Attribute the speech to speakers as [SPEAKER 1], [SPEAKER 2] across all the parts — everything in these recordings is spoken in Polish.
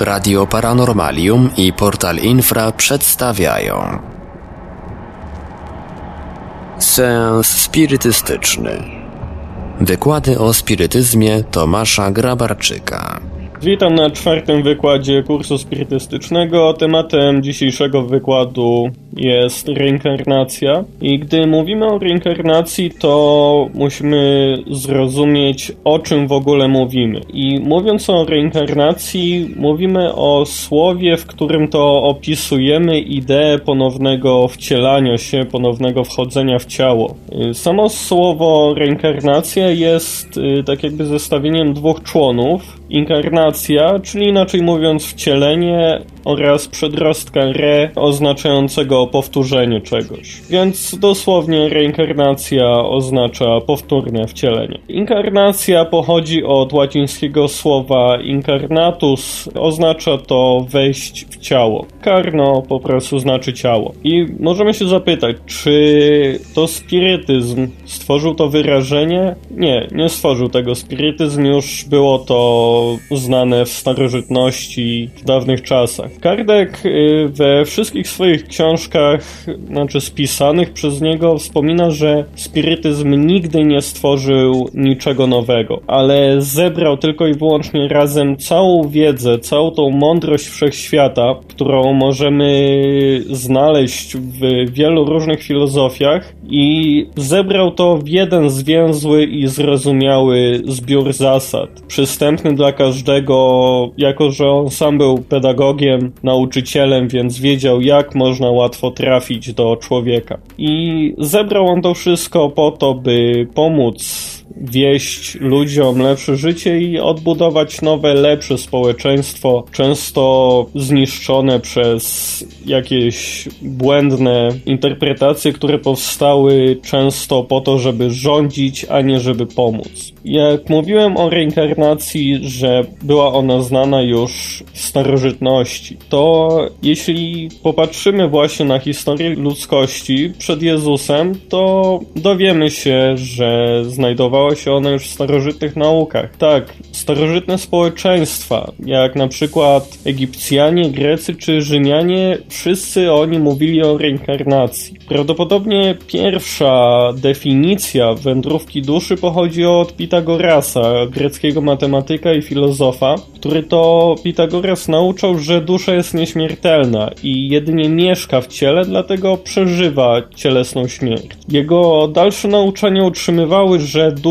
[SPEAKER 1] Radio Paranormalium i Portal Infra przedstawiają. Seans spirytystyczny. Wykłady o spirytyzmie Tomasza Grabarczyka
[SPEAKER 2] Witam na czwartym wykładzie kursu spirytystycznego. Tematem dzisiejszego wykładu jest reinkarnacja. I gdy mówimy o reinkarnacji, to musimy zrozumieć, o czym w ogóle mówimy. I mówiąc o reinkarnacji, mówimy o słowie, w którym to opisujemy ideę ponownego wcielania się, ponownego wchodzenia w ciało. Samo słowo reinkarnacja jest y, tak jakby zestawieniem dwóch członów. Inkarnacja, czyli inaczej mówiąc wcielenie oraz przedrostka re oznaczającego powtórzenie czegoś. Więc dosłownie reinkarnacja oznacza powtórne wcielenie. Inkarnacja pochodzi od łacińskiego słowa incarnatus, oznacza to wejść w ciało. Karno po prostu znaczy ciało. I możemy się zapytać, czy to spirytyzm stworzył to wyrażenie? Nie, nie stworzył tego. Spirytyzm już było to znane w starożytności, w dawnych czasach. Kardek y, we wszystkich swoich książkach, znaczy spisanych przez niego, wspomina, że spirytyzm nigdy nie stworzył niczego nowego, ale zebrał tylko i wyłącznie razem całą wiedzę, całą tą mądrość wszechświata, którą możemy znaleźć w wielu różnych filozofiach i zebrał to w jeden zwięzły i zrozumiały zbiór zasad, przystępny dla każdego, jako że on sam był pedagogiem, nauczycielem, więc wiedział, jak można łatwo trafić do człowieka. I zebrał on to wszystko po to, by pomóc wieść ludziom lepsze życie i odbudować nowe, lepsze społeczeństwo, często zniszczone przez jakieś błędne interpretacje, które powstały często po to, żeby rządzić, a nie żeby pomóc. Jak mówiłem o reinkarnacji, że była ona znana już w starożytności, to jeśli popatrzymy właśnie na historię ludzkości przed Jezusem, to dowiemy się, że znajdowała się ona już w starożytnych naukach. Tak, starożytne społeczeństwa, jak na przykład Egipcjanie, Grecy czy Rzymianie, wszyscy oni mówili o reinkarnacji. Prawdopodobnie pierwsza definicja wędrówki duszy pochodzi od Pitagorasa, greckiego matematyka i filozofa, który to Pitagoras nauczał, że dusza jest nieśmiertelna i jedynie mieszka w ciele, dlatego przeżywa cielesną śmierć. Jego dalsze nauczania utrzymywały, że dusza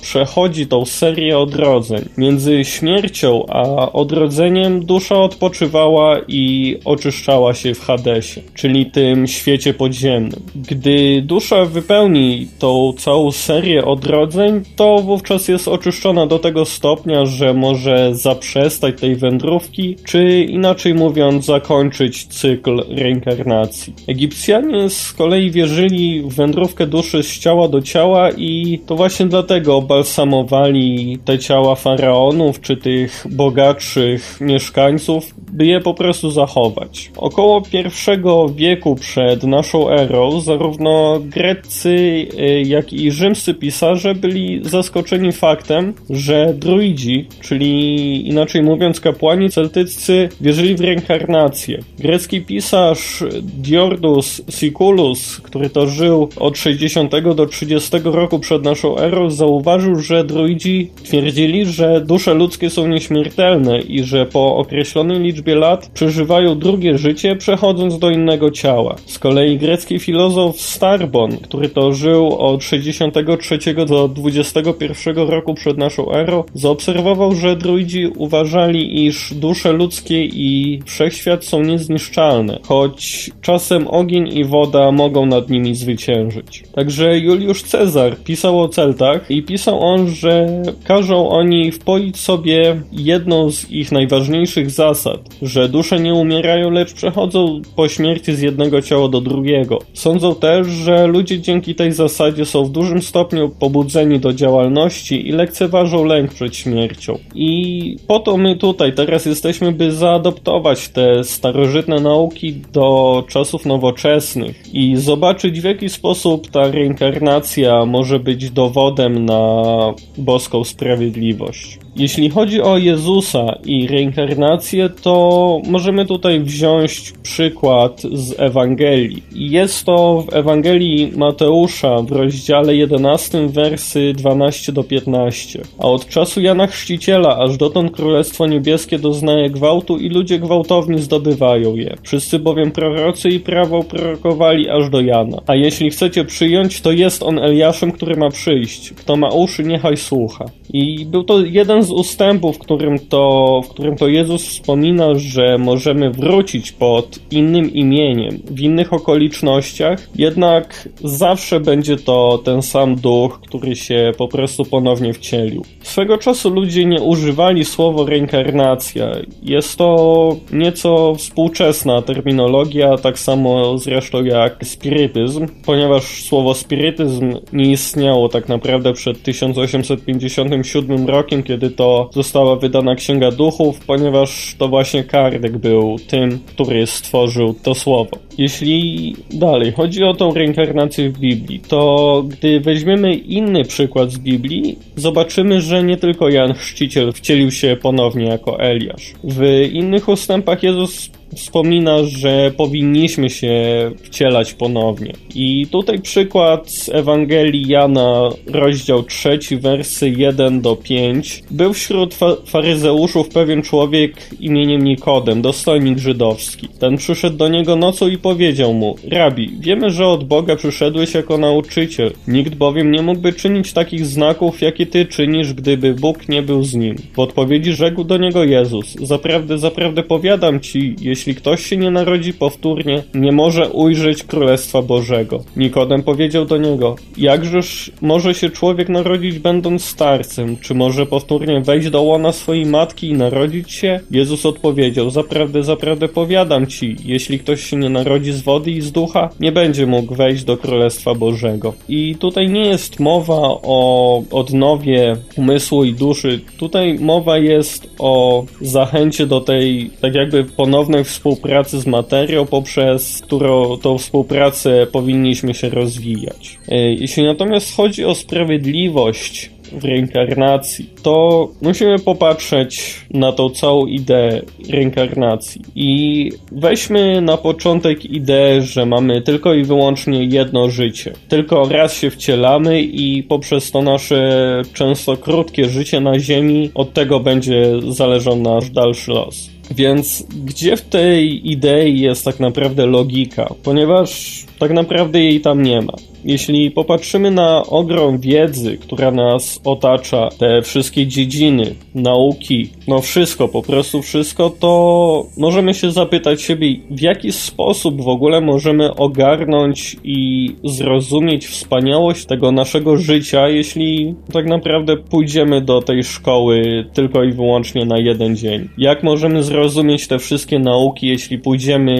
[SPEAKER 2] przechodzi tą serię odrodzeń. Między śmiercią a odrodzeniem dusza odpoczywała i oczyszczała się w Hadesie, czyli tym świecie podziemnym. Gdy dusza wypełni tą całą serię odrodzeń, to wówczas jest oczyszczona do tego stopnia, że może zaprzestać tej wędrówki, czy inaczej mówiąc, zakończyć cykl reinkarnacji. Egipcjanie z kolei wierzyli w wędrówkę duszy z ciała do ciała i to właśnie dlatego balsamowali te ciała faraonów czy tych bogatszych mieszkańców, by je po prostu zachować. Około pierwszego wieku przed naszą erą zarówno greccy, y, jak i rzymscy pisarze byli zaskoczeni faktem, że druidzi, czyli inaczej mówiąc kapłani celtyccy, wierzyli w reinkarnację. Grecki pisarz Diordus Siculus, który to żył od 60 do 30 roku przed naszą erą, zauważył, że druidzi twierdzili, że dusze ludzkie są nieśmiertelne i że po określonej liczbie lat przeżywają drugie życie, przechodząc do innego ciała. Z kolei grecki filozof Starbon, który to żył od 63 do 21 roku przed naszą erą, zaobserwował, że druidzi uważali, iż dusze ludzkie i wszechświat są niezniszczalne, choć czasem ogień i woda mogą nad nimi zwyciężyć. Także Juliusz Cezar pisał o Celtach i pisał on, że każą oni wpoić sobie jedną z ich najważniejszych zasad, że dusze nie umierają, lecz przechodzą po śmierci z jednego ciała do drugiego. Sądzą też, że ludzie dzięki tej zasadzie są w dużym stopniu pobudzeni do działalności i lekceważą lęk przed śmiercią. I po to my tutaj teraz jesteśmy, by zaadoptować te starożytne nauki do czasów nowoczesnych i zobaczyć w jaki sposób ta reinkarnacja może być dowodem na boską sprawiedliwość. Jeśli chodzi o Jezusa i reinkarnację, to możemy tutaj wziąć przykład z Ewangelii. Jest to w Ewangelii Mateusza w rozdziale 11, wersy 12 do 15. A od czasu Jana Chrzciciela aż dotąd Królestwo Niebieskie doznaje gwałtu i ludzie gwałtowni zdobywają je. Wszyscy bowiem prorocy i prawo prorokowali aż do Jana. A jeśli chcecie przyjąć, to jest on Eliaszem, który ma przyjść. Kto ma uszy, niechaj słucha. I był to jeden z ustępów, w którym to, w którym to Jezus wspomina, że możemy wrócić pod innym imieniem, w innych okolicznościach, jednak zawsze będzie to ten sam duch, który się po prostu ponownie wcielił. Swego czasu ludzie nie używali słowa reinkarnacja. Jest to nieco współczesna terminologia, tak samo zresztą jak spirytyzm, ponieważ słowo spirytyzm nie istniało tak naprawdę przed 1857 rokiem, kiedy to została wydana Księga Duchów, ponieważ to właśnie Kardek był tym, który stworzył to słowo. Jeśli dalej chodzi o tą reinkarnację w Biblii, to gdy weźmiemy inny przykład z Biblii, zobaczymy, że nie tylko Jan Chrzciciel wcielił się ponownie jako Eliasz. W innych ustępach Jezus wspomina, że powinniśmy się wcielać ponownie. I tutaj przykład z Ewangelii Jana, rozdział 3, wersy 1 do 5. Był wśród fa faryzeuszów pewien człowiek imieniem Nikodem, dostojnik żydowski. Ten przyszedł do niego nocą i powiedział mu: Rabi, wiemy, że od Boga przyszedłeś jako nauczyciel. Nikt bowiem nie mógłby czynić takich znaków, jakie ty czynisz, gdyby Bóg nie był z nim. W odpowiedzi rzekł do niego Jezus: Zaprawdę, zaprawdę powiadam ci, jeśli ktoś się nie narodzi powtórnie, nie może ujrzeć Królestwa Bożego. Nikodem powiedział do niego: Jakżeż może się człowiek narodzić będąc starcem? Czy może powtórnie wejść do łona swojej matki i narodzić się? Jezus odpowiedział: Zaprawdę, zaprawdę powiadam ci, jeśli ktoś się nie narodzi z wody i z ducha, nie będzie mógł wejść do Królestwa Bożego. I tutaj nie jest mowa o odnowie umysłu i duszy. Tutaj mowa jest o zachęcie do tej, tak jakby ponownej współpracy z materią, poprzez którą tą współpracę powinniśmy się rozwijać. E, jeśli natomiast chodzi o sprawiedliwość, w reinkarnacji, to musimy popatrzeć na tą całą ideę reinkarnacji. I weźmy na początek ideę, że mamy tylko i wyłącznie jedno życie. Tylko raz się wcielamy i poprzez to nasze często krótkie życie na Ziemi, od tego będzie zależał nasz dalszy los. Więc gdzie w tej idei jest tak naprawdę logika? Ponieważ tak naprawdę jej tam nie ma. Jeśli popatrzymy na ogrom wiedzy, która nas otacza, te wszystkie dziedziny, nauki, no wszystko, po prostu wszystko, to możemy się zapytać siebie, w jaki sposób w ogóle możemy ogarnąć i zrozumieć wspaniałość tego naszego życia, jeśli tak naprawdę pójdziemy do tej szkoły tylko i wyłącznie na jeden dzień. Jak możemy zrozumieć te wszystkie nauki, jeśli pójdziemy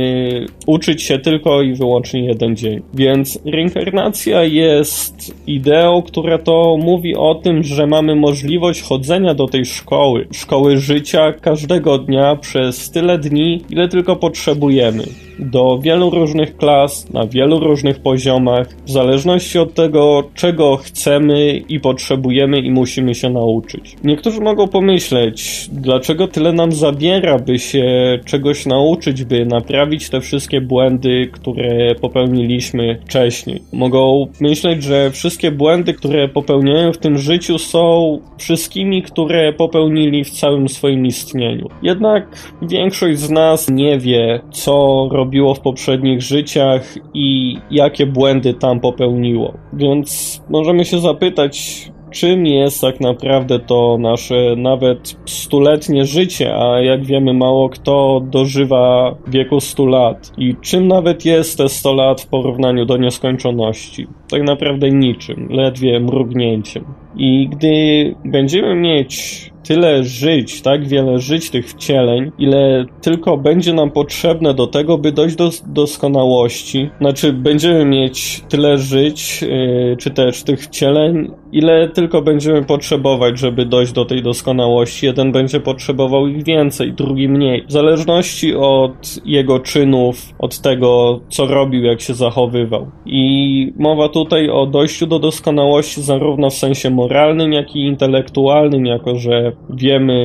[SPEAKER 2] uczyć się tylko i wyłącznie jeden dzień? Więc reinkarnacja jest ideą, która to mówi o tym, że mamy możliwość chodzenia do tej szkoły, szkoły życia każdego dnia przez tyle dni, ile tylko potrzebujemy do wielu różnych klas, na wielu różnych poziomach, w zależności od tego, czego chcemy i potrzebujemy i musimy się nauczyć. Niektórzy mogą pomyśleć, dlaczego tyle nam zabiera, by się czegoś nauczyć, by naprawić te wszystkie błędy, które popełniliśmy wcześniej. Mogą myśleć, że wszystkie błędy, które popełniają w tym życiu są wszystkimi, które popełnili w całym swoim istnieniu. Jednak większość z nas nie wie, co robić robiło w poprzednich życiach i jakie błędy tam popełniło. Więc możemy się zapytać, czym jest tak naprawdę to nasze nawet stuletnie życie, a jak wiemy, mało kto dożywa wieku 100 lat. I czym nawet jest te 100 lat w porównaniu do nieskończoności? Tak naprawdę niczym, ledwie mrugnięciem. I gdy będziemy mieć tyle żyć, tak wiele żyć tych wcieleń, ile tylko będzie nam potrzebne do tego, by dojść do doskonałości. Znaczy, będziemy mieć tyle żyć, yy, czy też tych wcieleń, ile tylko będziemy potrzebować, żeby dojść do tej doskonałości. Jeden będzie potrzebował ich więcej, drugi mniej. W zależności od jego czynów, od tego, co robił, jak się zachowywał. I mowa tutaj o dojściu do doskonałości zarówno w sensie moralnym, jak i intelektualnym, jako że wiemy,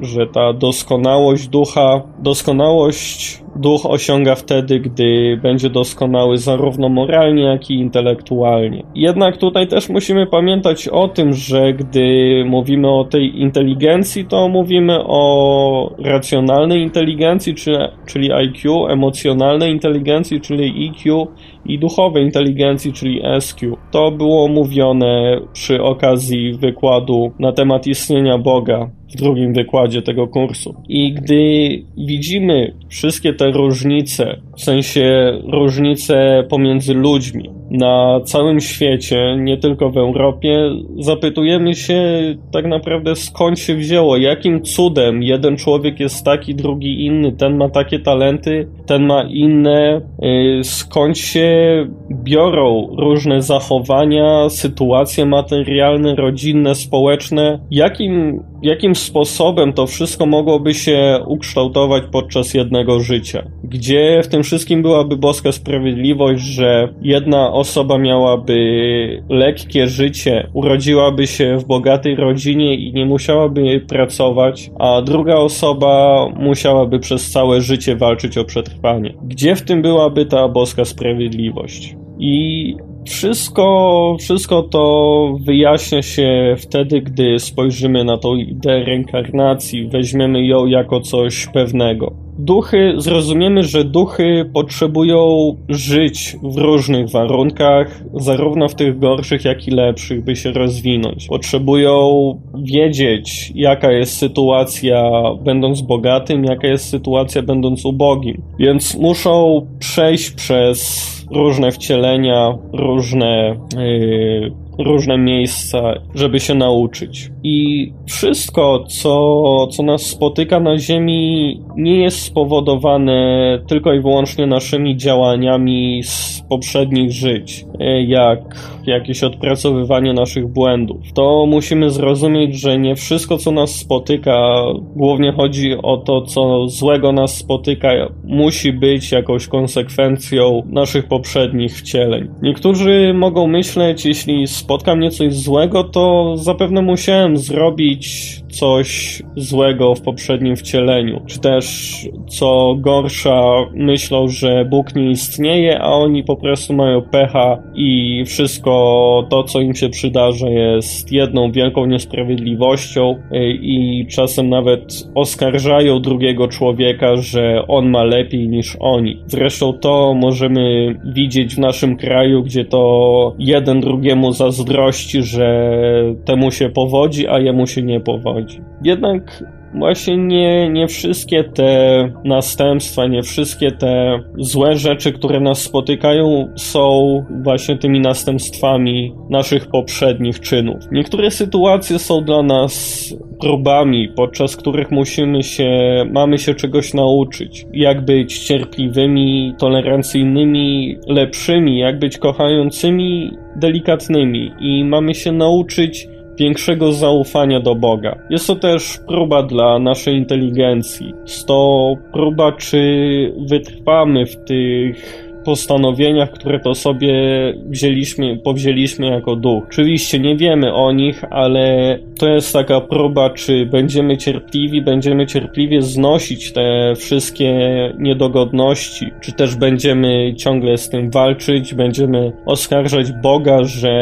[SPEAKER 2] że ta doskonałość ducha, doskonałość duch osiąga wtedy, gdy będzie doskonały zarówno moralnie, jak i intelektualnie. Jednak tutaj też musimy pamiętać o tym, że gdy mówimy o tej inteligencji, to mówimy o racjonalnej inteligencji, czyli IQ, emocjonalnej inteligencji, czyli EQ i duchowej inteligencji, czyli SQ. To było mówione przy okazji wykładu na temat istnienia Boga w drugim wykładzie tego kursu. I gdy widzimy wszystkie te różnice, w sensie różnice pomiędzy ludźmi na całym świecie, nie tylko w Europie, zapytujemy się tak naprawdę skąd się wzięło, jakim cudem jeden człowiek jest taki, drugi inny, ten ma takie talenty, ten ma inne, y, skąd się biorą różne zachowania, sytuacje materialne, rodzinne, społeczne, jakim, jakim sposobem to wszystko mogłoby się ukształtować podczas jednego życia. Gdzie w tym wszystkim byłaby boska sprawiedliwość, że jedna osoba miałaby lekkie życie, urodziłaby się w bogatej rodzinie i nie musiałaby pracować, a druga osoba musiałaby przez całe życie walczyć o przetrwanie. Gdzie w tym byłaby ta boska sprawiedliwość? I wszystko, wszystko to wyjaśnia się wtedy, gdy spojrzymy na tą ideę reinkarnacji, weźmiemy ją jako coś pewnego. Duchy, zrozumiemy, że duchy potrzebują żyć w różnych warunkach, zarówno w tych gorszych, jak i lepszych, by się rozwinąć. Potrzebują wiedzieć, jaka jest sytuacja będąc bogatym, jaka jest sytuacja będąc ubogim. Więc muszą przejść przez różne wcielenia, różne yy, różne miejsca, żeby się nauczyć. I wszystko, co, co nas spotyka na Ziemi, nie jest spowodowane tylko i wyłącznie naszymi działaniami z poprzednich żyć, jak jakieś odpracowywanie naszych błędów. To musimy zrozumieć, że nie wszystko, co nas spotyka, głównie chodzi o to, co złego nas spotyka, musi być jakąś konsekwencją naszych poprzednich wcieleń. Niektórzy mogą myśleć, jeśli spotka mnie coś złego, to zapewne musiałem zrobić coś złego w poprzednim wcieleniu. Czy też, co gorsza, myślą, że Bóg nie istnieje, a oni po prostu mają pecha i wszystko to, co im się przydarza, jest jedną wielką niesprawiedliwością i czasem nawet oskarżają drugiego człowieka, że on ma lepiej niż oni. Zresztą to możemy widzieć w naszym kraju, gdzie to jeden drugiemu zazdrości, że temu się powodzi, a jemu się nie powodzi. Jednak właśnie nie, nie wszystkie te następstwa, nie wszystkie te złe rzeczy, które nas spotykają, są właśnie tymi następstwami naszych poprzednich czynów. Niektóre sytuacje są dla nas próbami, podczas których musimy się, mamy się czegoś nauczyć. Jak być cierpliwymi, tolerancyjnymi, lepszymi, jak być kochającymi, delikatnymi i mamy się nauczyć większego zaufania do Boga. Jest to też próba dla naszej inteligencji. Jest to próba, czy wytrwamy w tych postanowieniach, które to sobie wzięliśmy, powzięliśmy jako duch. Oczywiście nie wiemy o nich, ale to jest taka próba, czy będziemy cierpliwi, będziemy cierpliwie znosić te wszystkie niedogodności, czy też będziemy ciągle z tym walczyć, będziemy oskarżać Boga, że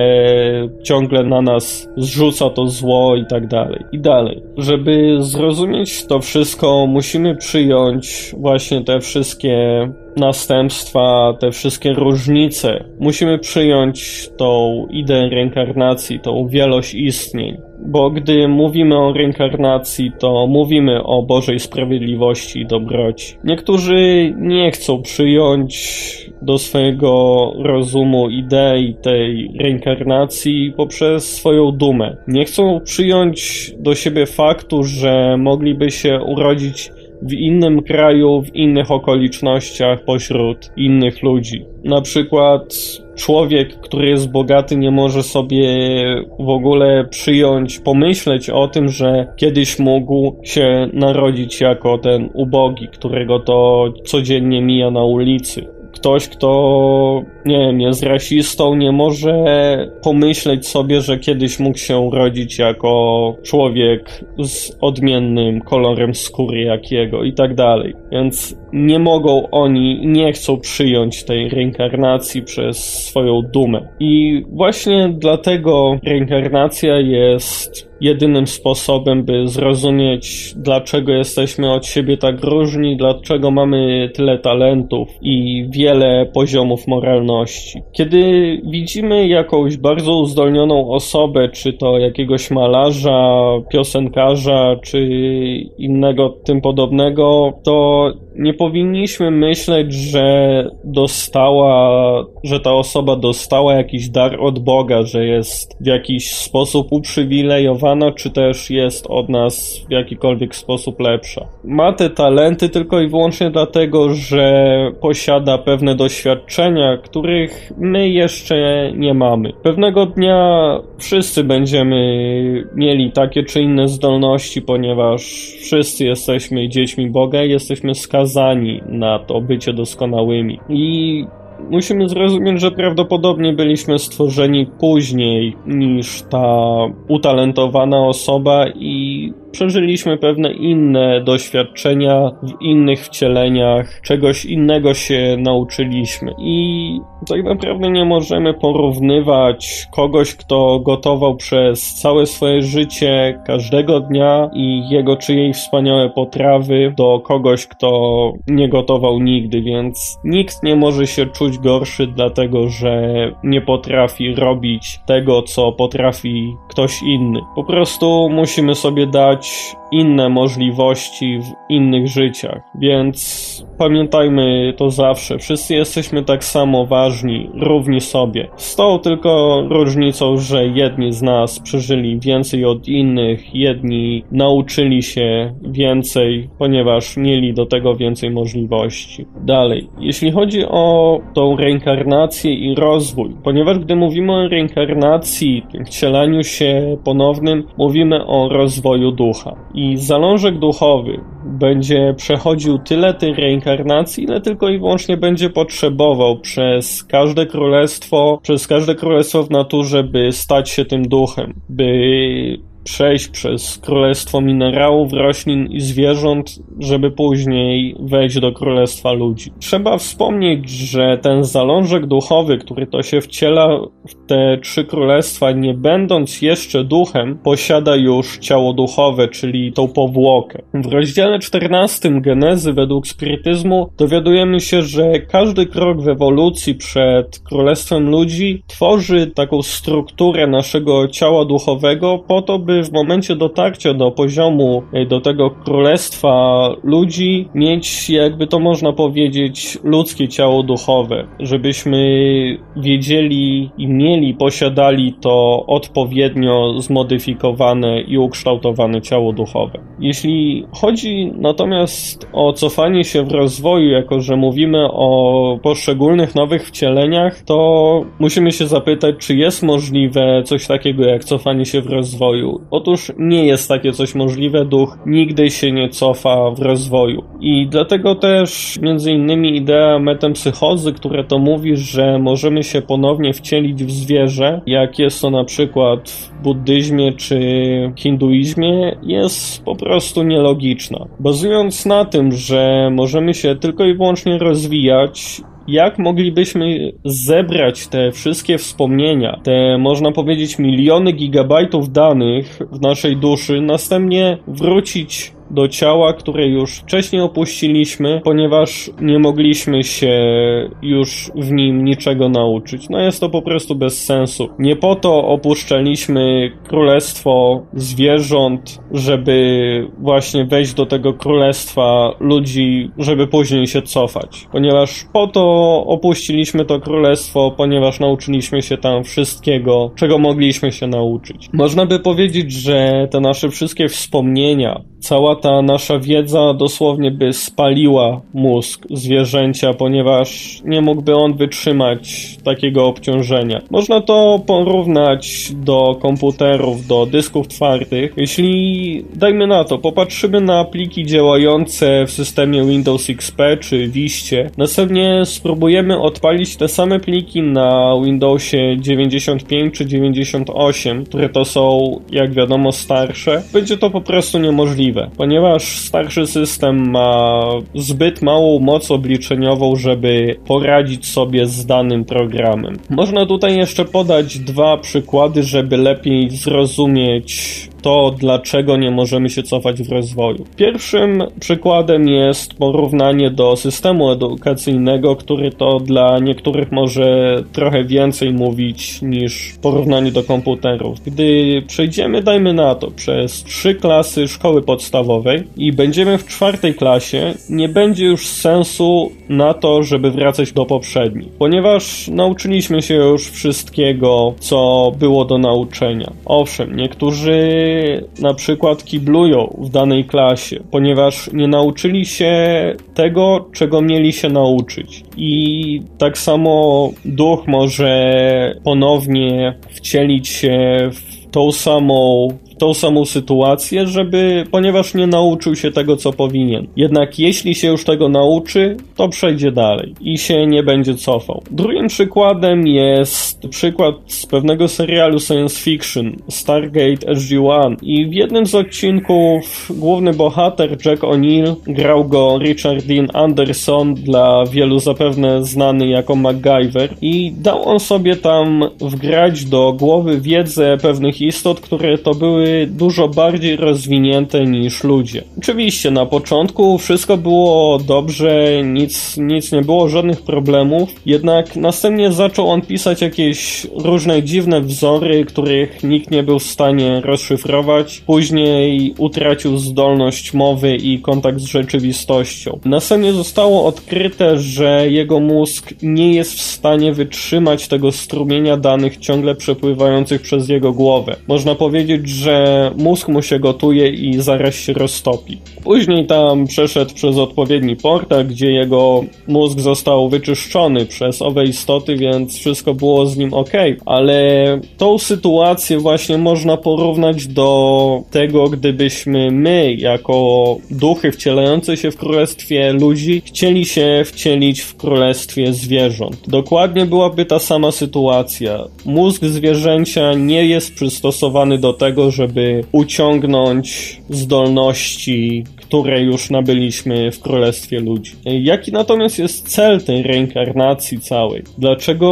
[SPEAKER 2] ciągle na nas zrzuca to zło i tak dalej. I dalej. Żeby zrozumieć to wszystko, musimy przyjąć właśnie te wszystkie następstwa, te wszystkie różnice. Musimy przyjąć tą ideę reinkarnacji, tą wielość istnień bo gdy mówimy o reinkarnacji, to mówimy o Bożej sprawiedliwości i dobroci. Niektórzy nie chcą przyjąć do swojego rozumu idei tej reinkarnacji poprzez swoją dumę. Nie chcą przyjąć do siebie faktu, że mogliby się urodzić w innym kraju, w innych okolicznościach, pośród innych ludzi. Na przykład człowiek, który jest bogaty, nie może sobie w ogóle przyjąć, pomyśleć o tym, że kiedyś mógł się narodzić jako ten ubogi, którego to codziennie mija na ulicy ktoś, kto, nie wiem, jest rasistą, nie może pomyśleć sobie, że kiedyś mógł się urodzić jako człowiek z odmiennym kolorem skóry jak jego i tak dalej. Więc nie mogą oni, nie chcą przyjąć tej reinkarnacji przez swoją dumę. I właśnie dlatego reinkarnacja jest jedynym sposobem, by zrozumieć, dlaczego jesteśmy od siebie tak różni, dlaczego mamy tyle talentów i wiele poziomów moralności. Kiedy widzimy jakąś bardzo uzdolnioną osobę, czy to jakiegoś malarza, piosenkarza, czy innego tym podobnego, to nie powinniśmy myśleć, że dostała, że ta osoba dostała jakiś dar od Boga, że jest w jakiś sposób uprzywilejowana, czy też jest od nas w jakikolwiek sposób lepsza. Ma te talenty tylko i wyłącznie dlatego, że posiada pewne doświadczenia, których my jeszcze nie mamy. Pewnego dnia wszyscy będziemy mieli takie czy inne zdolności, ponieważ wszyscy jesteśmy dziećmi Boga i jesteśmy skazani skazani na to bycie doskonałymi. I musimy zrozumieć, że prawdopodobnie byliśmy stworzeni później niż ta utalentowana osoba i przeżyliśmy pewne inne doświadczenia w innych wcieleniach, czegoś innego się nauczyliśmy i tak naprawdę nie możemy porównywać kogoś, kto gotował przez całe swoje życie, każdego dnia i jego czy jej wspaniałe potrawy do kogoś, kto nie gotował nigdy, więc nikt nie może się czuć gorszy dlatego, że nie potrafi robić tego, co potrafi ktoś inny. Po prostu musimy sobie dać much inne możliwości w innych życiach. Więc pamiętajmy to zawsze. Wszyscy jesteśmy tak samo ważni, równi sobie. Z tą tylko różnicą, że jedni z nas przeżyli więcej od innych, jedni nauczyli się więcej, ponieważ mieli do tego więcej możliwości. Dalej, jeśli chodzi o tą reinkarnację i rozwój, ponieważ gdy mówimy o reinkarnacji, wcielaniu się ponownym, mówimy o rozwoju ducha. Zalążek duchowy będzie przechodził tyle tej reinkarnacji, ile tylko i wyłącznie będzie potrzebował przez każde królestwo, przez każde królestwo w naturze, by stać się tym duchem, by przejść przez królestwo minerałów, roślin i zwierząt, żeby później wejść do królestwa ludzi. Trzeba wspomnieć, że ten zalążek duchowy, który to się wciela w te trzy królestwa, nie będąc jeszcze duchem, posiada już ciało duchowe, czyli tą powłokę. W rozdziale 14 Genezy według spirytyzmu dowiadujemy się, że każdy krok w ewolucji przed królestwem ludzi tworzy taką strukturę naszego ciała duchowego po to, by żeby w momencie dotarcia do poziomu, e, do tego królestwa ludzi, mieć, jakby to można powiedzieć, ludzkie ciało duchowe, żebyśmy wiedzieli i mieli, posiadali to odpowiednio zmodyfikowane i ukształtowane ciało duchowe. Jeśli chodzi natomiast o cofanie się w rozwoju, jako że mówimy o poszczególnych nowych wcieleniach, to musimy się zapytać, czy jest możliwe coś takiego jak cofanie się w rozwoju. Otóż nie jest takie coś możliwe, duch nigdy się nie cofa w rozwoju. I dlatego też między innymi idea metempsychozy, która to mówi, że możemy się ponownie wcielić w zwierzę, jak jest to na przykład w buddyzmie czy hinduizmie, jest po prostu nielogiczna. Bazując na tym, że możemy się tylko i wyłącznie rozwijać jak moglibyśmy zebrać te wszystkie wspomnienia, te można powiedzieć miliony gigabajtów danych w naszej duszy, następnie wrócić do ciała, które już wcześniej opuściliśmy, ponieważ nie mogliśmy się już w nim niczego nauczyć. No jest to po prostu bez sensu. Nie po to opuszczaliśmy królestwo zwierząt, żeby właśnie wejść do tego królestwa ludzi, żeby później się cofać. Ponieważ po to opuściliśmy to królestwo, ponieważ nauczyliśmy się tam wszystkiego, czego mogliśmy się nauczyć. Można by powiedzieć, że te nasze wszystkie wspomnienia, cała ta nasza wiedza dosłownie by spaliła mózg zwierzęcia, ponieważ nie mógłby on wytrzymać takiego obciążenia. Można to porównać do komputerów, do dysków twardych. Jeśli, dajmy na to, popatrzymy na pliki działające w systemie Windows XP czy Wiście, następnie spróbujemy odpalić te same pliki na Windowsie 95 czy 98, które to są, jak wiadomo, starsze, będzie to po prostu niemożliwe, ponieważ starszy system ma zbyt małą moc obliczeniową, żeby poradzić sobie z danym programem. Można tutaj jeszcze podać dwa przykłady, żeby lepiej zrozumieć to, dlaczego nie możemy się cofać w rozwoju. Pierwszym przykładem jest porównanie do systemu edukacyjnego, który to dla niektórych może trochę więcej mówić niż porównanie do komputerów. Gdy przejdziemy, dajmy na to, przez trzy klasy szkoły podstawowej i będziemy w czwartej klasie, nie będzie już sensu na to, żeby wracać do poprzedniej, ponieważ nauczyliśmy się już wszystkiego, co było do nauczenia. Owszem, niektórzy na przykład kiblują w danej klasie, ponieważ nie nauczyli się tego, czego mieli się nauczyć. I tak samo duch może ponownie wcielić się w tą samą tą samą sytuację, żeby, ponieważ nie nauczył się tego, co powinien. Jednak jeśli się już tego nauczy, to przejdzie dalej i się nie będzie cofał. Drugim przykładem jest przykład z pewnego serialu science fiction Stargate SG-1 i w jednym z odcinków główny bohater Jack O'Neill grał go Richard Dean Anderson, dla wielu zapewne znany jako MacGyver i dał on sobie tam wgrać do głowy wiedzę pewnych istot, które to dużo bardziej rozwinięte niż ludzie. Oczywiście na początku wszystko było dobrze, nic, nic nie było, żadnych problemów, jednak następnie zaczął on pisać jakieś różne dziwne wzory, których nikt nie był w stanie rozszyfrować. Później utracił zdolność mowy i kontakt z rzeczywistością. Następnie zostało odkryte, że jego mózg nie jest w stanie wytrzymać tego strumienia danych ciągle przepływających przez jego głowę. Można powiedzieć, że mózg mu się gotuje i zaraz się roztopi. Później tam przeszedł przez odpowiedni portal, gdzie jego mózg został wyczyszczony przez owe istoty, więc wszystko było z nim ok. Ale tą sytuację właśnie można porównać do tego, gdybyśmy my, jako duchy wcielające się w królestwie ludzi, chcieli się wcielić w królestwie zwierząt. Dokładnie byłaby ta sama sytuacja. Mózg zwierzęcia nie jest przystosowany do tego, żeby żeby uciągnąć zdolności, które już nabyliśmy w Królestwie Ludzi. Jaki natomiast jest cel tej reinkarnacji całej? Dlaczego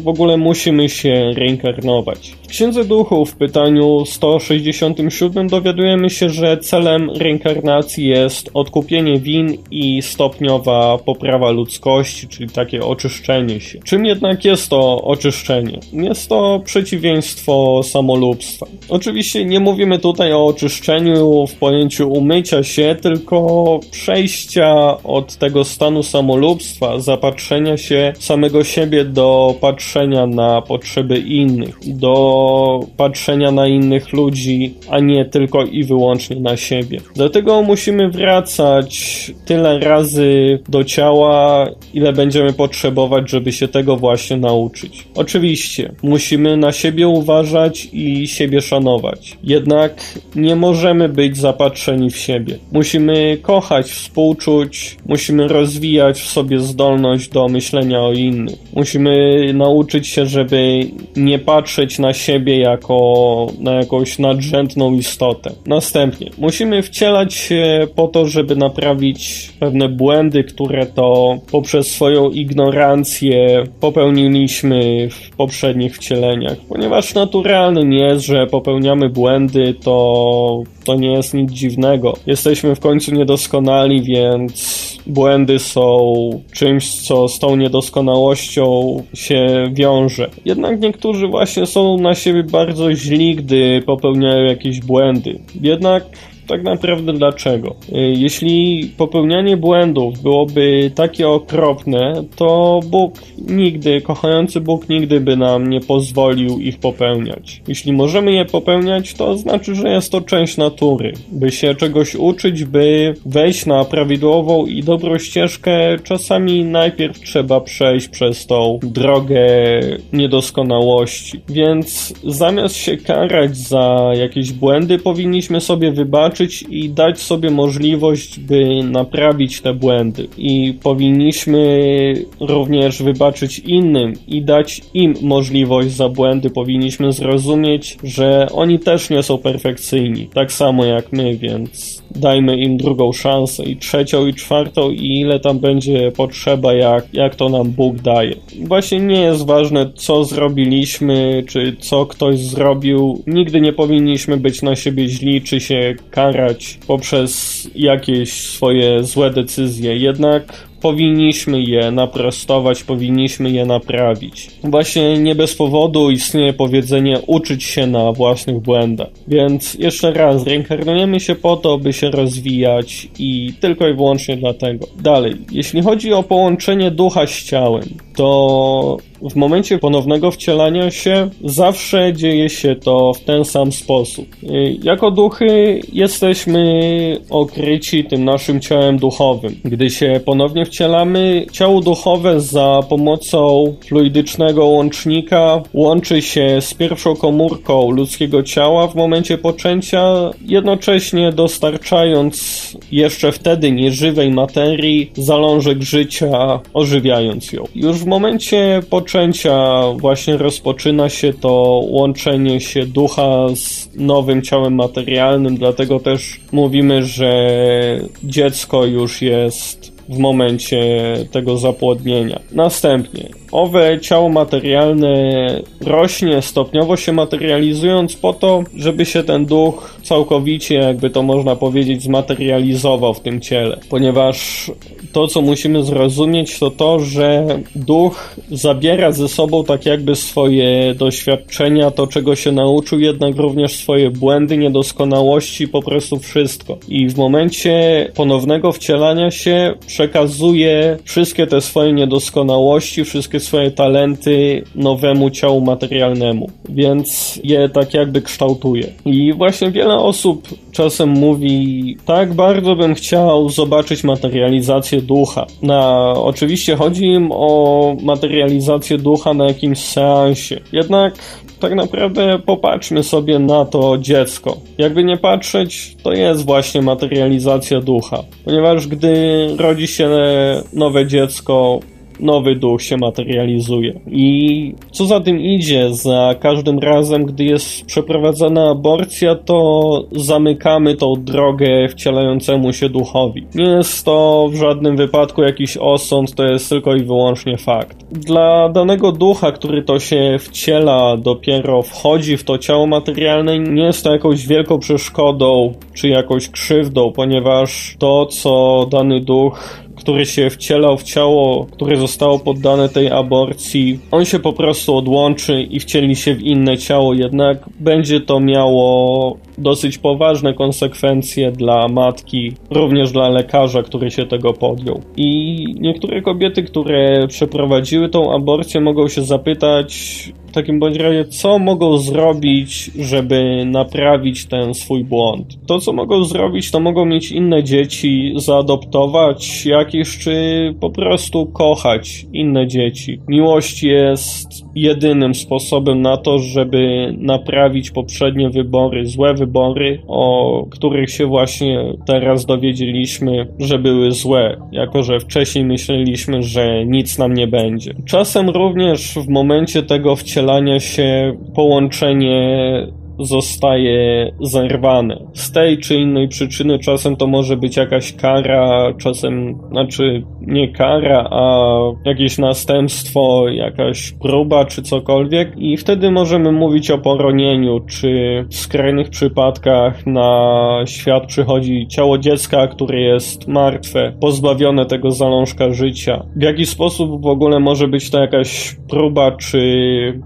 [SPEAKER 2] w ogóle musimy się reinkarnować? W Księdze Duchów w pytaniu 167 dowiadujemy się, że celem reinkarnacji jest odkupienie win i stopniowa poprawa ludzkości, czyli takie oczyszczenie się. Czym jednak jest to oczyszczenie? Jest to przeciwieństwo samolubstwa. Oczywiście nie mówimy tutaj o oczyszczeniu w pojęciu umycia się, tylko przejścia od tego stanu samolubstwa, zapatrzenia się samego siebie do patrzenia na potrzeby innych, do patrzenia na innych ludzi, a nie tylko i wyłącznie na siebie. Dlatego musimy wracać tyle razy do ciała, ile będziemy potrzebować, żeby się tego właśnie nauczyć. Oczywiście, musimy na siebie uważać i siebie szanować. Jednak nie możemy być zapatrzeni w siebie. Musimy kochać, współczuć, musimy rozwijać w sobie zdolność do myślenia o innych. Musimy nauczyć się, żeby nie patrzeć na siebie jako na jakąś nadrzędną istotę. Następnie, musimy wcielać się po to, żeby naprawić pewne błędy, które to poprzez swoją ignorancję popełniliśmy w poprzednich wcieleniach. Ponieważ naturalnym jest, że popełniamy błędy, to to nie jest nic dziwnego. Jesteśmy w końcu niedoskonali, więc błędy są czymś, co z tą niedoskonałością się wiąże. Jednak niektórzy właśnie są na siebie bardzo źli, gdy popełniają jakieś błędy. Jednak tak naprawdę dlaczego. Y, jeśli popełnianie błędów byłoby takie okropne, to Bóg nigdy, kochający Bóg nigdy by nam nie pozwolił ich popełniać. Jeśli możemy je popełniać, to znaczy, że jest to część natury. By się czegoś uczyć, by wejść na prawidłową i dobrą ścieżkę, czasami najpierw trzeba przejść przez tą drogę niedoskonałości. Więc zamiast się karać za jakieś błędy, powinniśmy sobie wybaczyć zobaczyć i dać sobie możliwość, by naprawić te błędy. I powinniśmy również wybaczyć innym i dać im możliwość za błędy. Powinniśmy zrozumieć, że oni też nie są perfekcyjni, tak samo jak my, więc dajmy im drugą szansę i trzecią i czwartą i ile tam będzie potrzeba, jak, jak to nam Bóg daje. Właśnie nie jest ważne, co zrobiliśmy, czy co ktoś zrobił. Nigdy nie powinniśmy być na siebie źli, czy się karać poprzez jakieś swoje złe decyzje. Jednak powinniśmy je naprostować, powinniśmy je naprawić. Właśnie nie bez powodu istnieje powiedzenie uczyć się na własnych błędach. Więc jeszcze raz, reinkarnujemy się po to, by się rozwijać i tylko i wyłącznie dlatego. Dalej, jeśli chodzi o połączenie ducha z ciałem, to w momencie ponownego wcielania się zawsze dzieje się to w ten sam sposób. Y, jako duchy jesteśmy okryci tym naszym ciałem duchowym. Gdy się ponownie wcielamy, ciało duchowe za pomocą fluidycznego łącznika łączy się z pierwszą komórką ludzkiego ciała w momencie poczęcia, jednocześnie dostarczając jeszcze wtedy nieżywej materii zalążek życia, ożywiając ją. Już w momencie poczęcia właśnie rozpoczyna się to łączenie się ducha z nowym ciałem materialnym, dlatego też mówimy, że dziecko już jest w momencie tego zapłodnienia. Następnie owe ciało materialne rośnie stopniowo się materializując po to, żeby się ten duch całkowicie, jakby to można powiedzieć, zmaterializował w tym ciele. Ponieważ to, co musimy zrozumieć, to to, że duch zabiera ze sobą tak jakby swoje doświadczenia, to czego się nauczył, jednak również swoje błędy, niedoskonałości, po prostu wszystko. I w momencie ponownego wcielania się przekazuje wszystkie te swoje niedoskonałości, wszystkie swoje talenty nowemu ciału materialnemu, więc je tak jakby kształtuje. I właśnie wiele osób czasem mówi, tak bardzo bym chciał zobaczyć materializację ducha. Na, oczywiście chodzi im o materializację ducha na jakimś seansie. Jednak tak naprawdę popatrzmy sobie na to dziecko. Jakby nie patrzeć, to jest właśnie materializacja ducha. Ponieważ gdy rodzi się nowe dziecko, nowy duch się materializuje. I co za tym idzie, za każdym razem, gdy jest przeprowadzana aborcja, to zamykamy tą drogę wcielającemu się duchowi. Nie jest to w żadnym wypadku jakiś osąd, to jest tylko i wyłącznie fakt. Dla danego ducha, który to się wciela, dopiero wchodzi w to ciało materialne, nie jest to jakąś wielką przeszkodą czy jakąś krzywdą, ponieważ to, co dany duch który się wcielał w ciało, które zostało poddane tej aborcji, on się po prostu odłączy i wcieli się w inne ciało, jednak będzie to miało dosyć poważne konsekwencje dla matki, również dla lekarza, który się tego podjął. I niektóre kobiety, które przeprowadziły tą aborcję, mogą się zapytać, w takim bądź razie, co mogą zrobić, żeby naprawić ten swój błąd? To, co mogą zrobić, to mogą mieć inne dzieci, zaadoptować jakieś, czy po prostu kochać inne dzieci. Miłość jest jedynym sposobem na to, żeby naprawić poprzednie wybory, złe wybory, o których się właśnie teraz dowiedzieliśmy, że były złe, jako że wcześniej myśleliśmy, że nic nam nie będzie. Czasem również w momencie tego wcielania się połączenie zostaje zerwane. Z tej czy innej przyczyny czasem to może być jakaś kara, czasem, znaczy nie kara, a jakieś następstwo, jakaś próba czy cokolwiek i wtedy możemy mówić o poronieniu, czy w skrajnych przypadkach na świat przychodzi ciało dziecka, które jest martwe, pozbawione tego zalążka życia. W jaki sposób w ogóle może być to jakaś próba, czy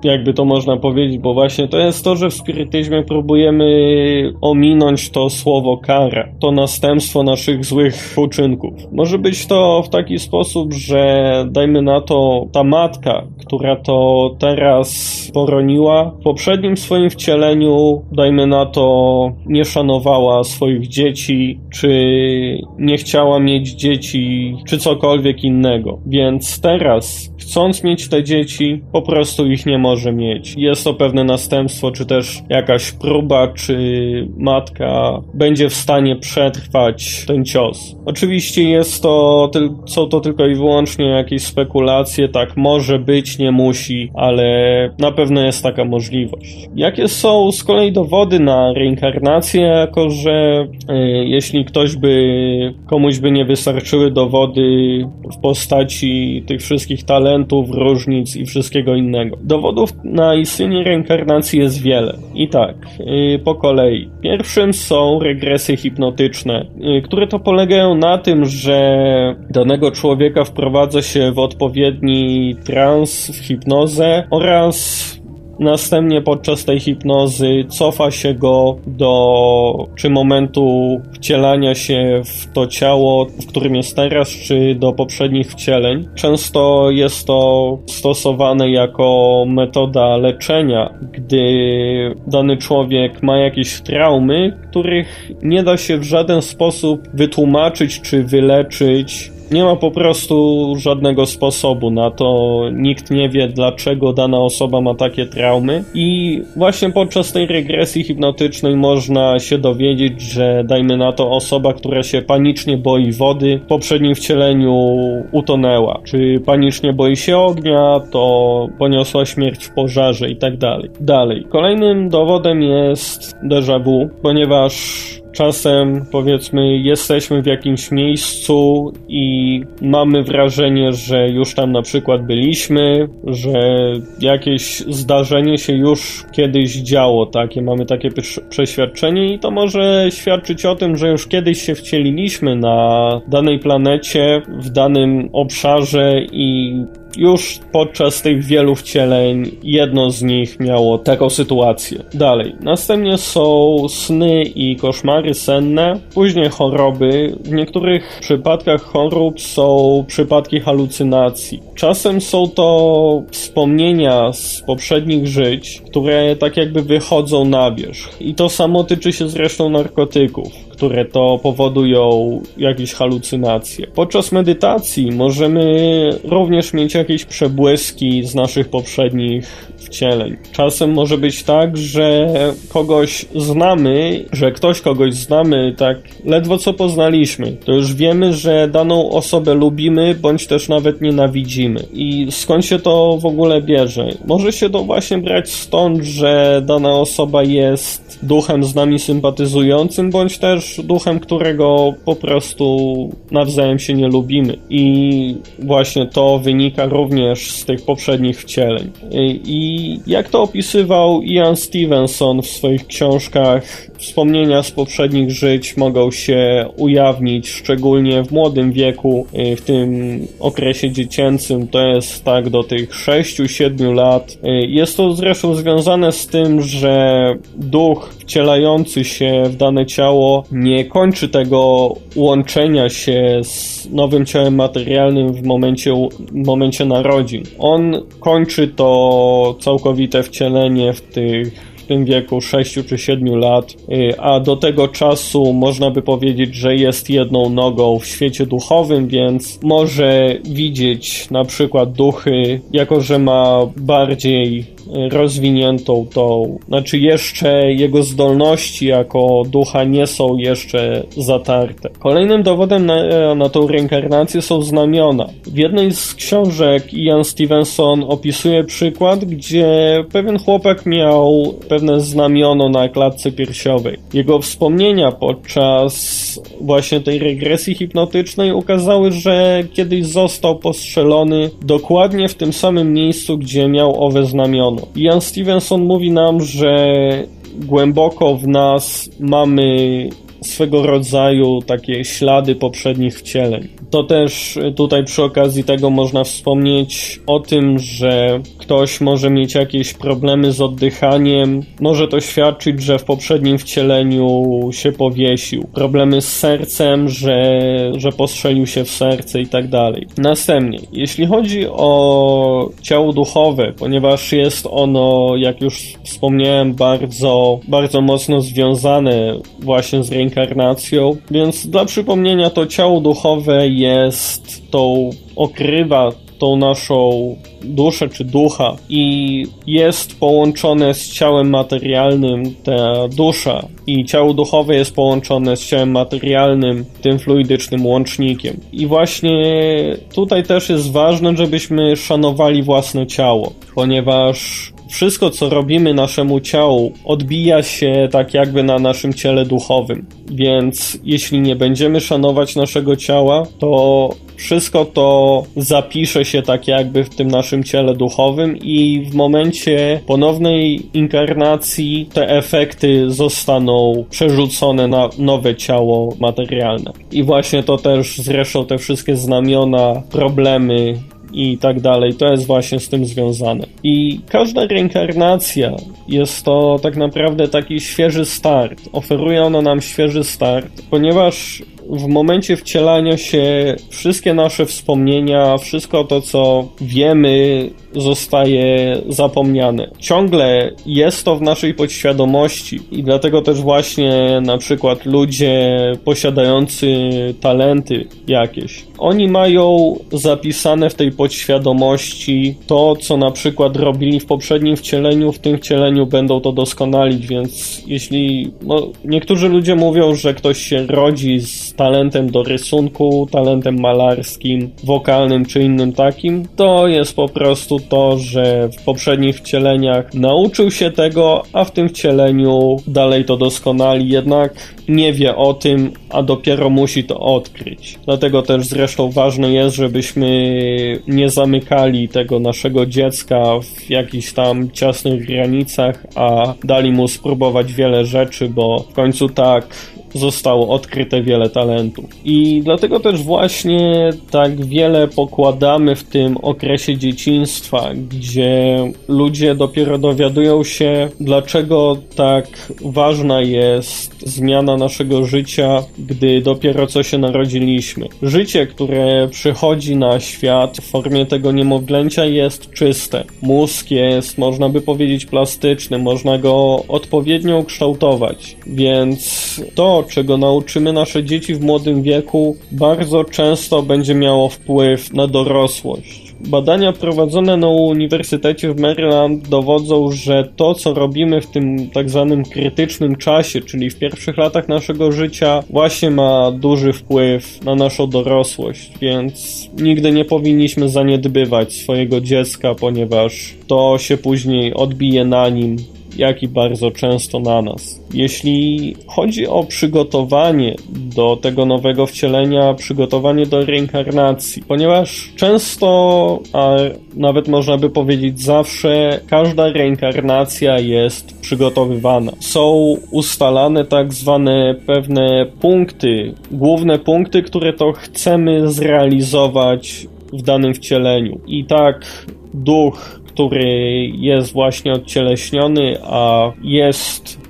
[SPEAKER 2] jakby to można powiedzieć, bo właśnie to jest to, że w spirytyzmie próbujemy ominąć to słowo kara, to następstwo naszych złych uczynków. Może być to w taki sposób, że dajmy na to ta matka, która to teraz poroniła, w poprzednim swoim wcieleniu, dajmy na to, nie szanowała swoich dzieci, czy nie chciała mieć dzieci, czy cokolwiek innego. Więc teraz, chcąc mieć te dzieci, po prostu ich nie może mieć. Jest to pewne następstwo, czy też jakaś próba, czy matka będzie w stanie przetrwać ten cios. Oczywiście jest to, są to tylko i wyłącznie jakieś spekulacje, tak może być, nie musi, ale na pewno jest taka możliwość. Jakie są z kolei dowody na reinkarnację, jako że y, jeśli ktoś by, komuś by nie wystarczyły dowody w postaci tych wszystkich talentów, różnic i wszystkiego innego. Dowodów na istnienie reinkarnacji jest wiele. I tak, y, po kolei. Pierwszym są regresy hipnotyczne, y, które to polegają na tym, że danego człowieka wprowadza się w odpowiedni trans, w hipnozę oraz Następnie podczas tej hipnozy cofa się go do czy momentu wcielania się w to ciało, w którym jest teraz, czy do poprzednich wcieleń. Często jest to stosowane jako metoda leczenia, gdy dany człowiek ma jakieś traumy, których nie da się w żaden sposób wytłumaczyć czy wyleczyć nie ma po prostu żadnego sposobu na to. Nikt nie wie, dlaczego dana osoba ma takie traumy. I właśnie podczas tej regresji hipnotycznej można się dowiedzieć, że dajmy na to osoba, która się panicznie boi wody, w poprzednim wcieleniu utonęła. Czy panicznie boi się ognia, to poniosła śmierć w pożarze i tak dalej. Dalej. Kolejnym dowodem jest déjà vu, ponieważ Czasem, powiedzmy, jesteśmy w jakimś miejscu i mamy wrażenie, że już tam na przykład byliśmy, że jakieś zdarzenie się już kiedyś działo, takie mamy takie przeświadczenie i to może świadczyć o tym, że już kiedyś się wcieliliśmy na danej planecie, w danym obszarze i już podczas tych wielu wcieleń jedno z nich miało taką sytuację. Dalej. Następnie są sny i koszmary senne, później choroby. W niektórych przypadkach chorób są przypadki halucynacji. Czasem są to wspomnienia z poprzednich żyć, które tak jakby wychodzą na wierzch. I to samo tyczy się zresztą narkotyków które to powodują jakieś halucynacje. Podczas medytacji możemy również mieć jakieś przebłyski z naszych poprzednich wcieleń. Czasem może być tak, że kogoś znamy, że ktoś kogoś znamy tak ledwo co poznaliśmy. To już wiemy, że daną osobę lubimy, bądź też nawet nienawidzimy. I skąd się to w ogóle bierze? Może się to właśnie brać stąd, że dana osoba jest duchem z nami sympatyzującym, bądź też duchem, którego po prostu nawzajem się nie lubimy. I właśnie to wynika również z tych poprzednich wcieleń. I jak to opisywał Ian Stevenson w swoich książkach, wspomnienia z poprzednich żyć mogą się ujawnić, szczególnie w młodym wieku, w tym okresie dziecięcym, to jest tak do tych 6-7 lat. Jest to zresztą związane z tym, że duch wcielający się w dane ciało nie kończy tego łączenia się z nowym ciałem materialnym w momencie, w momencie narodzin. On kończy to całkowite wcielenie w tych tym wieku 6 czy 7 lat, y, a do tego czasu można by powiedzieć, że jest jedną nogą w świecie duchowym, więc może widzieć na przykład duchy, jako że ma bardziej rozwiniętą tą, znaczy jeszcze jego zdolności jako ducha nie są jeszcze zatarte. Kolejnym dowodem na, na tą reinkarnację są znamiona. W jednej z książek Ian Stevenson opisuje przykład, gdzie pewien chłopak miał pewne znamiono na klatce piersiowej. Jego wspomnienia podczas właśnie tej regresji hipnotycznej ukazały, że kiedyś został postrzelony dokładnie w tym samym miejscu, gdzie miał owe znamiono. Ian Stevenson mówi nam, że głęboko w nas mamy swego rodzaju takie ślady poprzednich wcieleń. To też tutaj przy okazji tego można wspomnieć o tym, że ktoś może mieć jakieś problemy z oddychaniem. Może to świadczyć, że w poprzednim wcieleniu się powiesił. Problemy z sercem, że, że postrzelił się w serce i tak dalej. Następnie, jeśli chodzi o ciało duchowe, ponieważ jest ono, jak już wspomniałem, bardzo, bardzo mocno związane właśnie z reinkarnacją, więc dla przypomnienia to ciało duchowe jest tą okrywa tą naszą duszę czy ducha i jest połączone z ciałem materialnym ta dusza i ciało duchowe jest połączone z ciałem materialnym tym fluidycznym łącznikiem. I właśnie tutaj też jest ważne, żebyśmy szanowali własne ciało, ponieważ wszystko, co robimy naszemu ciału, odbija się tak jakby na naszym ciele duchowym. Więc jeśli nie będziemy szanować naszego ciała, to wszystko to zapisze się tak jakby w tym naszym ciele duchowym i w momencie ponownej inkarnacji te efekty zostaną przerzucone na nowe ciało materialne. I właśnie to też zresztą te wszystkie znamiona, problemy i tak dalej. To jest właśnie z tym związane. I każda reinkarnacja jest to tak naprawdę taki świeży start. Oferuje ona nam świeży start, ponieważ w momencie wcielania się wszystkie nasze wspomnienia, wszystko to, co wiemy, zostaje zapomniane. Ciągle jest to w naszej podświadomości i dlatego też właśnie na przykład ludzie posiadający talenty jakieś, oni mają zapisane w tej podświadomości to, co na przykład robili w poprzednim wcieleniu, w tym wcieleniu będą to doskonalić, więc jeśli no, niektórzy ludzie mówią, że ktoś się rodzi z talentem do rysunku, talentem malarskim, wokalnym czy innym takim, to jest po prostu to, że w poprzednich wcieleniach nauczył się tego, a w tym wcieleniu dalej to doskonali, jednak nie wie o tym, a dopiero musi to odkryć. Dlatego też zresztą ważne jest, żebyśmy nie zamykali tego naszego dziecka w jakichś tam ciasnych granicach, a dali mu spróbować wiele rzeczy, bo w końcu tak zostało odkryte wiele talentów. I dlatego też właśnie tak wiele pokładamy w tym okresie dzieciństwa, gdzie ludzie dopiero dowiadują się, dlaczego tak ważna jest zmiana naszego życia, gdy dopiero co się narodziliśmy. Życie, które przychodzi na świat w formie tego niemowlęcia jest czyste. Mózg jest, można by powiedzieć, plastyczny, można go odpowiednio ukształtować. Więc to, czego nauczymy nasze dzieci w młodym wieku, bardzo często będzie miało wpływ na dorosłość. Badania prowadzone na Uniwersytecie w Maryland dowodzą, że to, co robimy w tym tak zwanym krytycznym czasie, czyli w pierwszych latach naszego życia, właśnie ma duży wpływ na naszą dorosłość, więc nigdy nie powinniśmy zaniedbywać swojego dziecka, ponieważ to się później odbije na nim jak i bardzo często na nas. Jeśli chodzi o przygotowanie do tego nowego wcielenia, przygotowanie do reinkarnacji, ponieważ często, a nawet można by powiedzieć zawsze, każda reinkarnacja jest przygotowywana. Są ustalane tak zwane pewne punkty, główne punkty, które to chcemy zrealizować w danym wcieleniu. I tak duch który jest właśnie odcieleśniony, a jest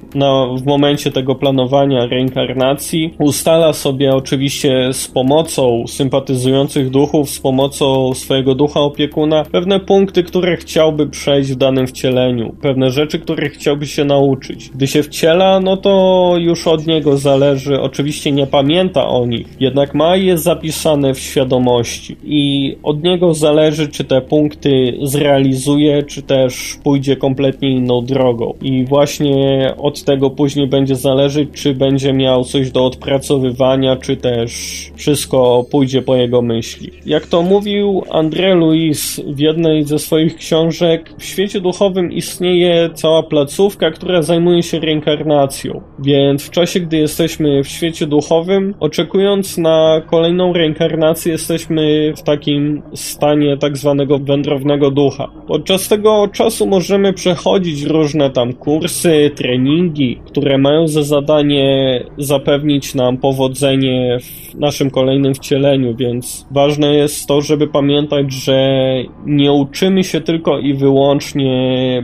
[SPEAKER 2] w momencie tego planowania reinkarnacji ustala sobie oczywiście z pomocą sympatyzujących duchów, z pomocą swojego ducha opiekuna pewne punkty, które chciałby przejść w danym wcieleniu, pewne rzeczy, które chciałby się nauczyć. Gdy się wciela, no to już od niego zależy, oczywiście nie pamięta o nich, jednak ma je zapisane w świadomości i od niego zależy, czy te punkty zrealizuje, czy też pójdzie kompletnie inną drogą. I właśnie od tego później będzie zależeć, czy będzie miał coś do odpracowywania, czy też wszystko pójdzie po jego myśli. Jak to mówił André Louis w jednej ze swoich książek, w świecie duchowym istnieje cała placówka, która zajmuje się reinkarnacją. Więc w czasie, gdy jesteśmy w świecie duchowym, oczekując na kolejną reinkarnację, jesteśmy w takim stanie tak zwanego wędrownego ducha. Podczas tego czasu możemy przechodzić różne tam kursy, treningi, które mają za zadanie zapewnić nam powodzenie w naszym kolejnym wcieleniu, więc ważne jest to, żeby pamiętać, że nie uczymy się tylko i wyłącznie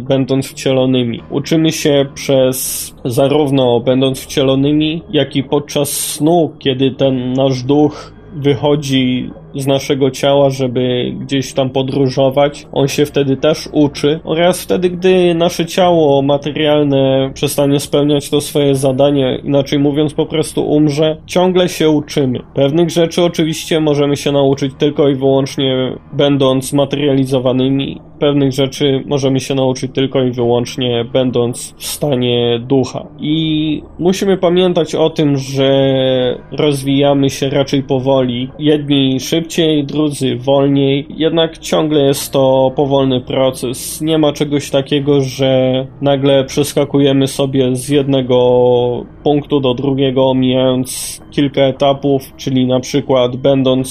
[SPEAKER 2] będąc wcielonymi. Uczymy się przez zarówno będąc wcielonymi, jak i podczas snu, kiedy ten nasz duch wychodzi z naszego ciała, żeby gdzieś tam podróżować. On się wtedy też uczy oraz wtedy, gdy nasze ciało materialne przestanie spełniać to swoje zadanie, inaczej mówiąc po prostu umrze, ciągle się uczymy. Pewnych rzeczy oczywiście możemy się nauczyć tylko i wyłącznie będąc materializowanymi. Pewnych rzeczy możemy się nauczyć tylko i wyłącznie będąc w stanie ducha. I musimy pamiętać o tym, że rozwijamy się raczej powoli. Jedni szybciej, drudzy wolniej. Jednak ciągle jest to powolny proces. Nie ma czegoś takiego, że nagle przeskakujemy sobie z jednego punktu do drugiego, omijając kilka etapów, czyli na przykład będąc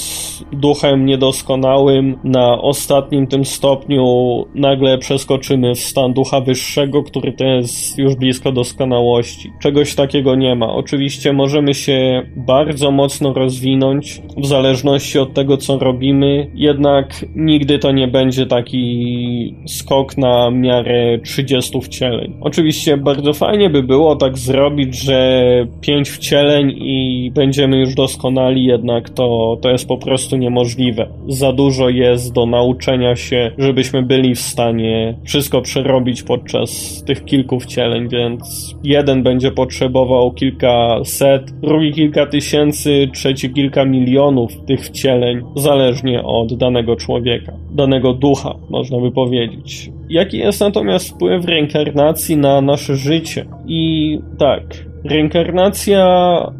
[SPEAKER 2] duchem niedoskonałym, na ostatnim tym stopniu nagle przeskoczymy w stan ducha wyższego, który to jest już blisko doskonałości. Czegoś takiego nie ma. Oczywiście możemy się bardzo mocno rozwinąć w zależności od tego, co robimy, jednak nigdy to nie będzie taki skok na miarę 30 wcieleń. Oczywiście bardzo fajnie by było tak zrobić, że 5 wcieleń i będziemy już doskonali, jednak to, to jest po prostu niemożliwe. Za dużo jest do nauczenia się, żebyśmy byli w stanie wszystko przerobić podczas tych kilku wcieleń, więc jeden będzie potrzebował kilka set, drugi kilka tysięcy, trzeci kilka milionów tych wcieleń zależnie od danego człowieka, danego ducha, można by powiedzieć. Jaki jest natomiast wpływ reinkarnacji na nasze życie? I tak, Reinkarnacja,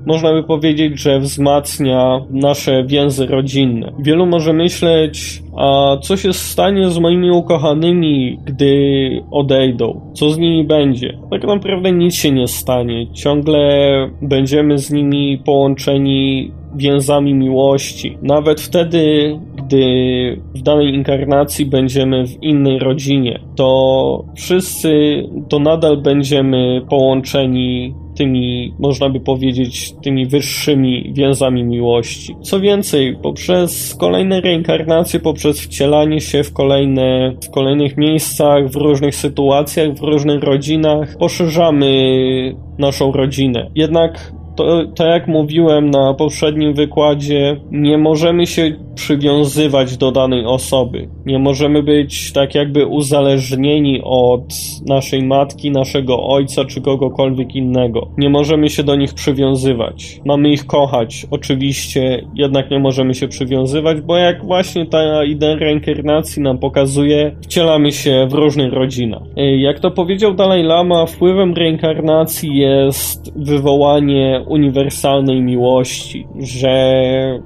[SPEAKER 2] można by powiedzieć, że wzmacnia nasze więzy rodzinne. Wielu może myśleć, a co się stanie z moimi ukochanymi, gdy odejdą? Co z nimi będzie? Tak naprawdę nic się nie stanie. Ciągle będziemy z nimi połączeni więzami miłości. Nawet wtedy, gdy w danej inkarnacji będziemy w innej rodzinie, to wszyscy to nadal będziemy połączeni tymi, można by powiedzieć, tymi wyższymi więzami miłości. Co więcej, poprzez kolejne reinkarnacje, poprzez wcielanie się w kolejne, w kolejnych miejscach, w różnych sytuacjach, w różnych rodzinach, poszerzamy naszą rodzinę. Jednak to, to jak mówiłem na poprzednim wykładzie, nie możemy się przywiązywać do danej osoby. Nie możemy być tak jakby uzależnieni od naszej matki, naszego ojca czy kogokolwiek innego. Nie możemy się do nich przywiązywać. Mamy ich kochać, oczywiście, jednak nie możemy się przywiązywać, bo jak właśnie ta idea reinkarnacji nam pokazuje, wcielamy się w różnych rodzinach. Jak to powiedział Dalai Lama, wpływem reinkarnacji jest wywołanie uniwersalnej miłości, że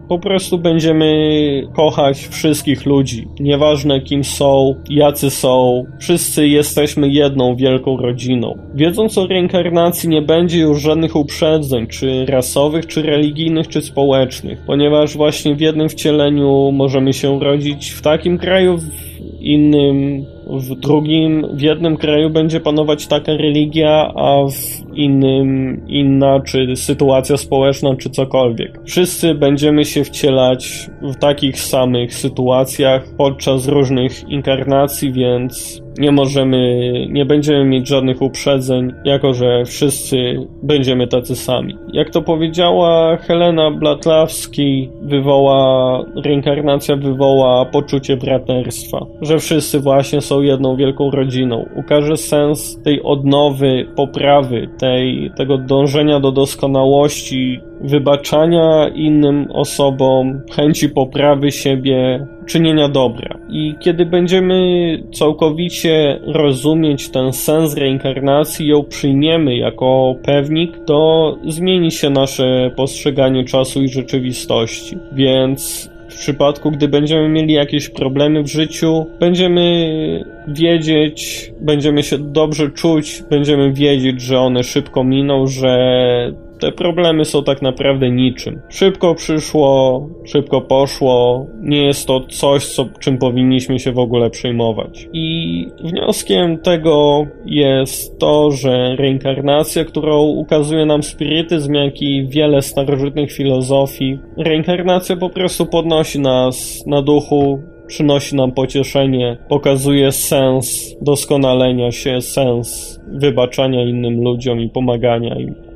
[SPEAKER 2] po prostu będziemy kochać wszystkich ludzi. Nieważne kim są, jacy są, wszyscy jesteśmy jedną wielką rodziną. Wiedząc o reinkarnacji nie będzie już żadnych uprzedzeń, czy rasowych, czy religijnych, czy społecznych, ponieważ właśnie w jednym wcieleniu możemy się urodzić w takim kraju, w innym w drugim, w jednym kraju będzie panować taka religia, a w innym inna, czy sytuacja społeczna, czy cokolwiek. Wszyscy będziemy się wcielać w takich samych sytuacjach podczas różnych inkarnacji, więc nie możemy, nie będziemy mieć żadnych uprzedzeń, jako że wszyscy będziemy tacy sami. Jak to powiedziała Helena Blatlawski, wywoła, reinkarnacja wywoła poczucie braterstwa, że wszyscy właśnie jedną wielką rodziną. Ukaże sens tej odnowy, poprawy, tej, tego dążenia do doskonałości, wybaczania innym osobom, chęci poprawy siebie, czynienia dobra. I kiedy będziemy całkowicie rozumieć ten sens reinkarnacji, ją przyjmiemy jako pewnik, to zmieni się nasze postrzeganie czasu i rzeczywistości. Więc w przypadku, gdy będziemy mieli jakieś problemy w życiu, będziemy wiedzieć, będziemy się dobrze czuć, będziemy wiedzieć, że one szybko miną, że te problemy są tak naprawdę niczym. Szybko przyszło, szybko poszło, nie jest to coś, co, czym powinniśmy się w ogóle przejmować. I wnioskiem tego jest to, że reinkarnacja, którą ukazuje nam spirytyzm, jak i wiele starożytnych filozofii, reinkarnacja po prostu podnosi nas na duchu, przynosi nam pocieszenie, pokazuje sens doskonalenia się, sens wybaczania innym ludziom i pomagania im.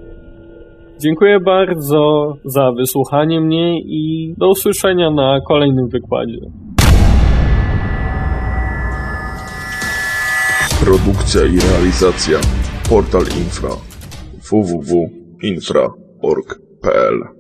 [SPEAKER 2] Dziękuję bardzo za wysłuchanie mnie i do usłyszenia na kolejnym wykładzie.
[SPEAKER 3] Produkcja i realizacja Portal Infra www.infra.org.pl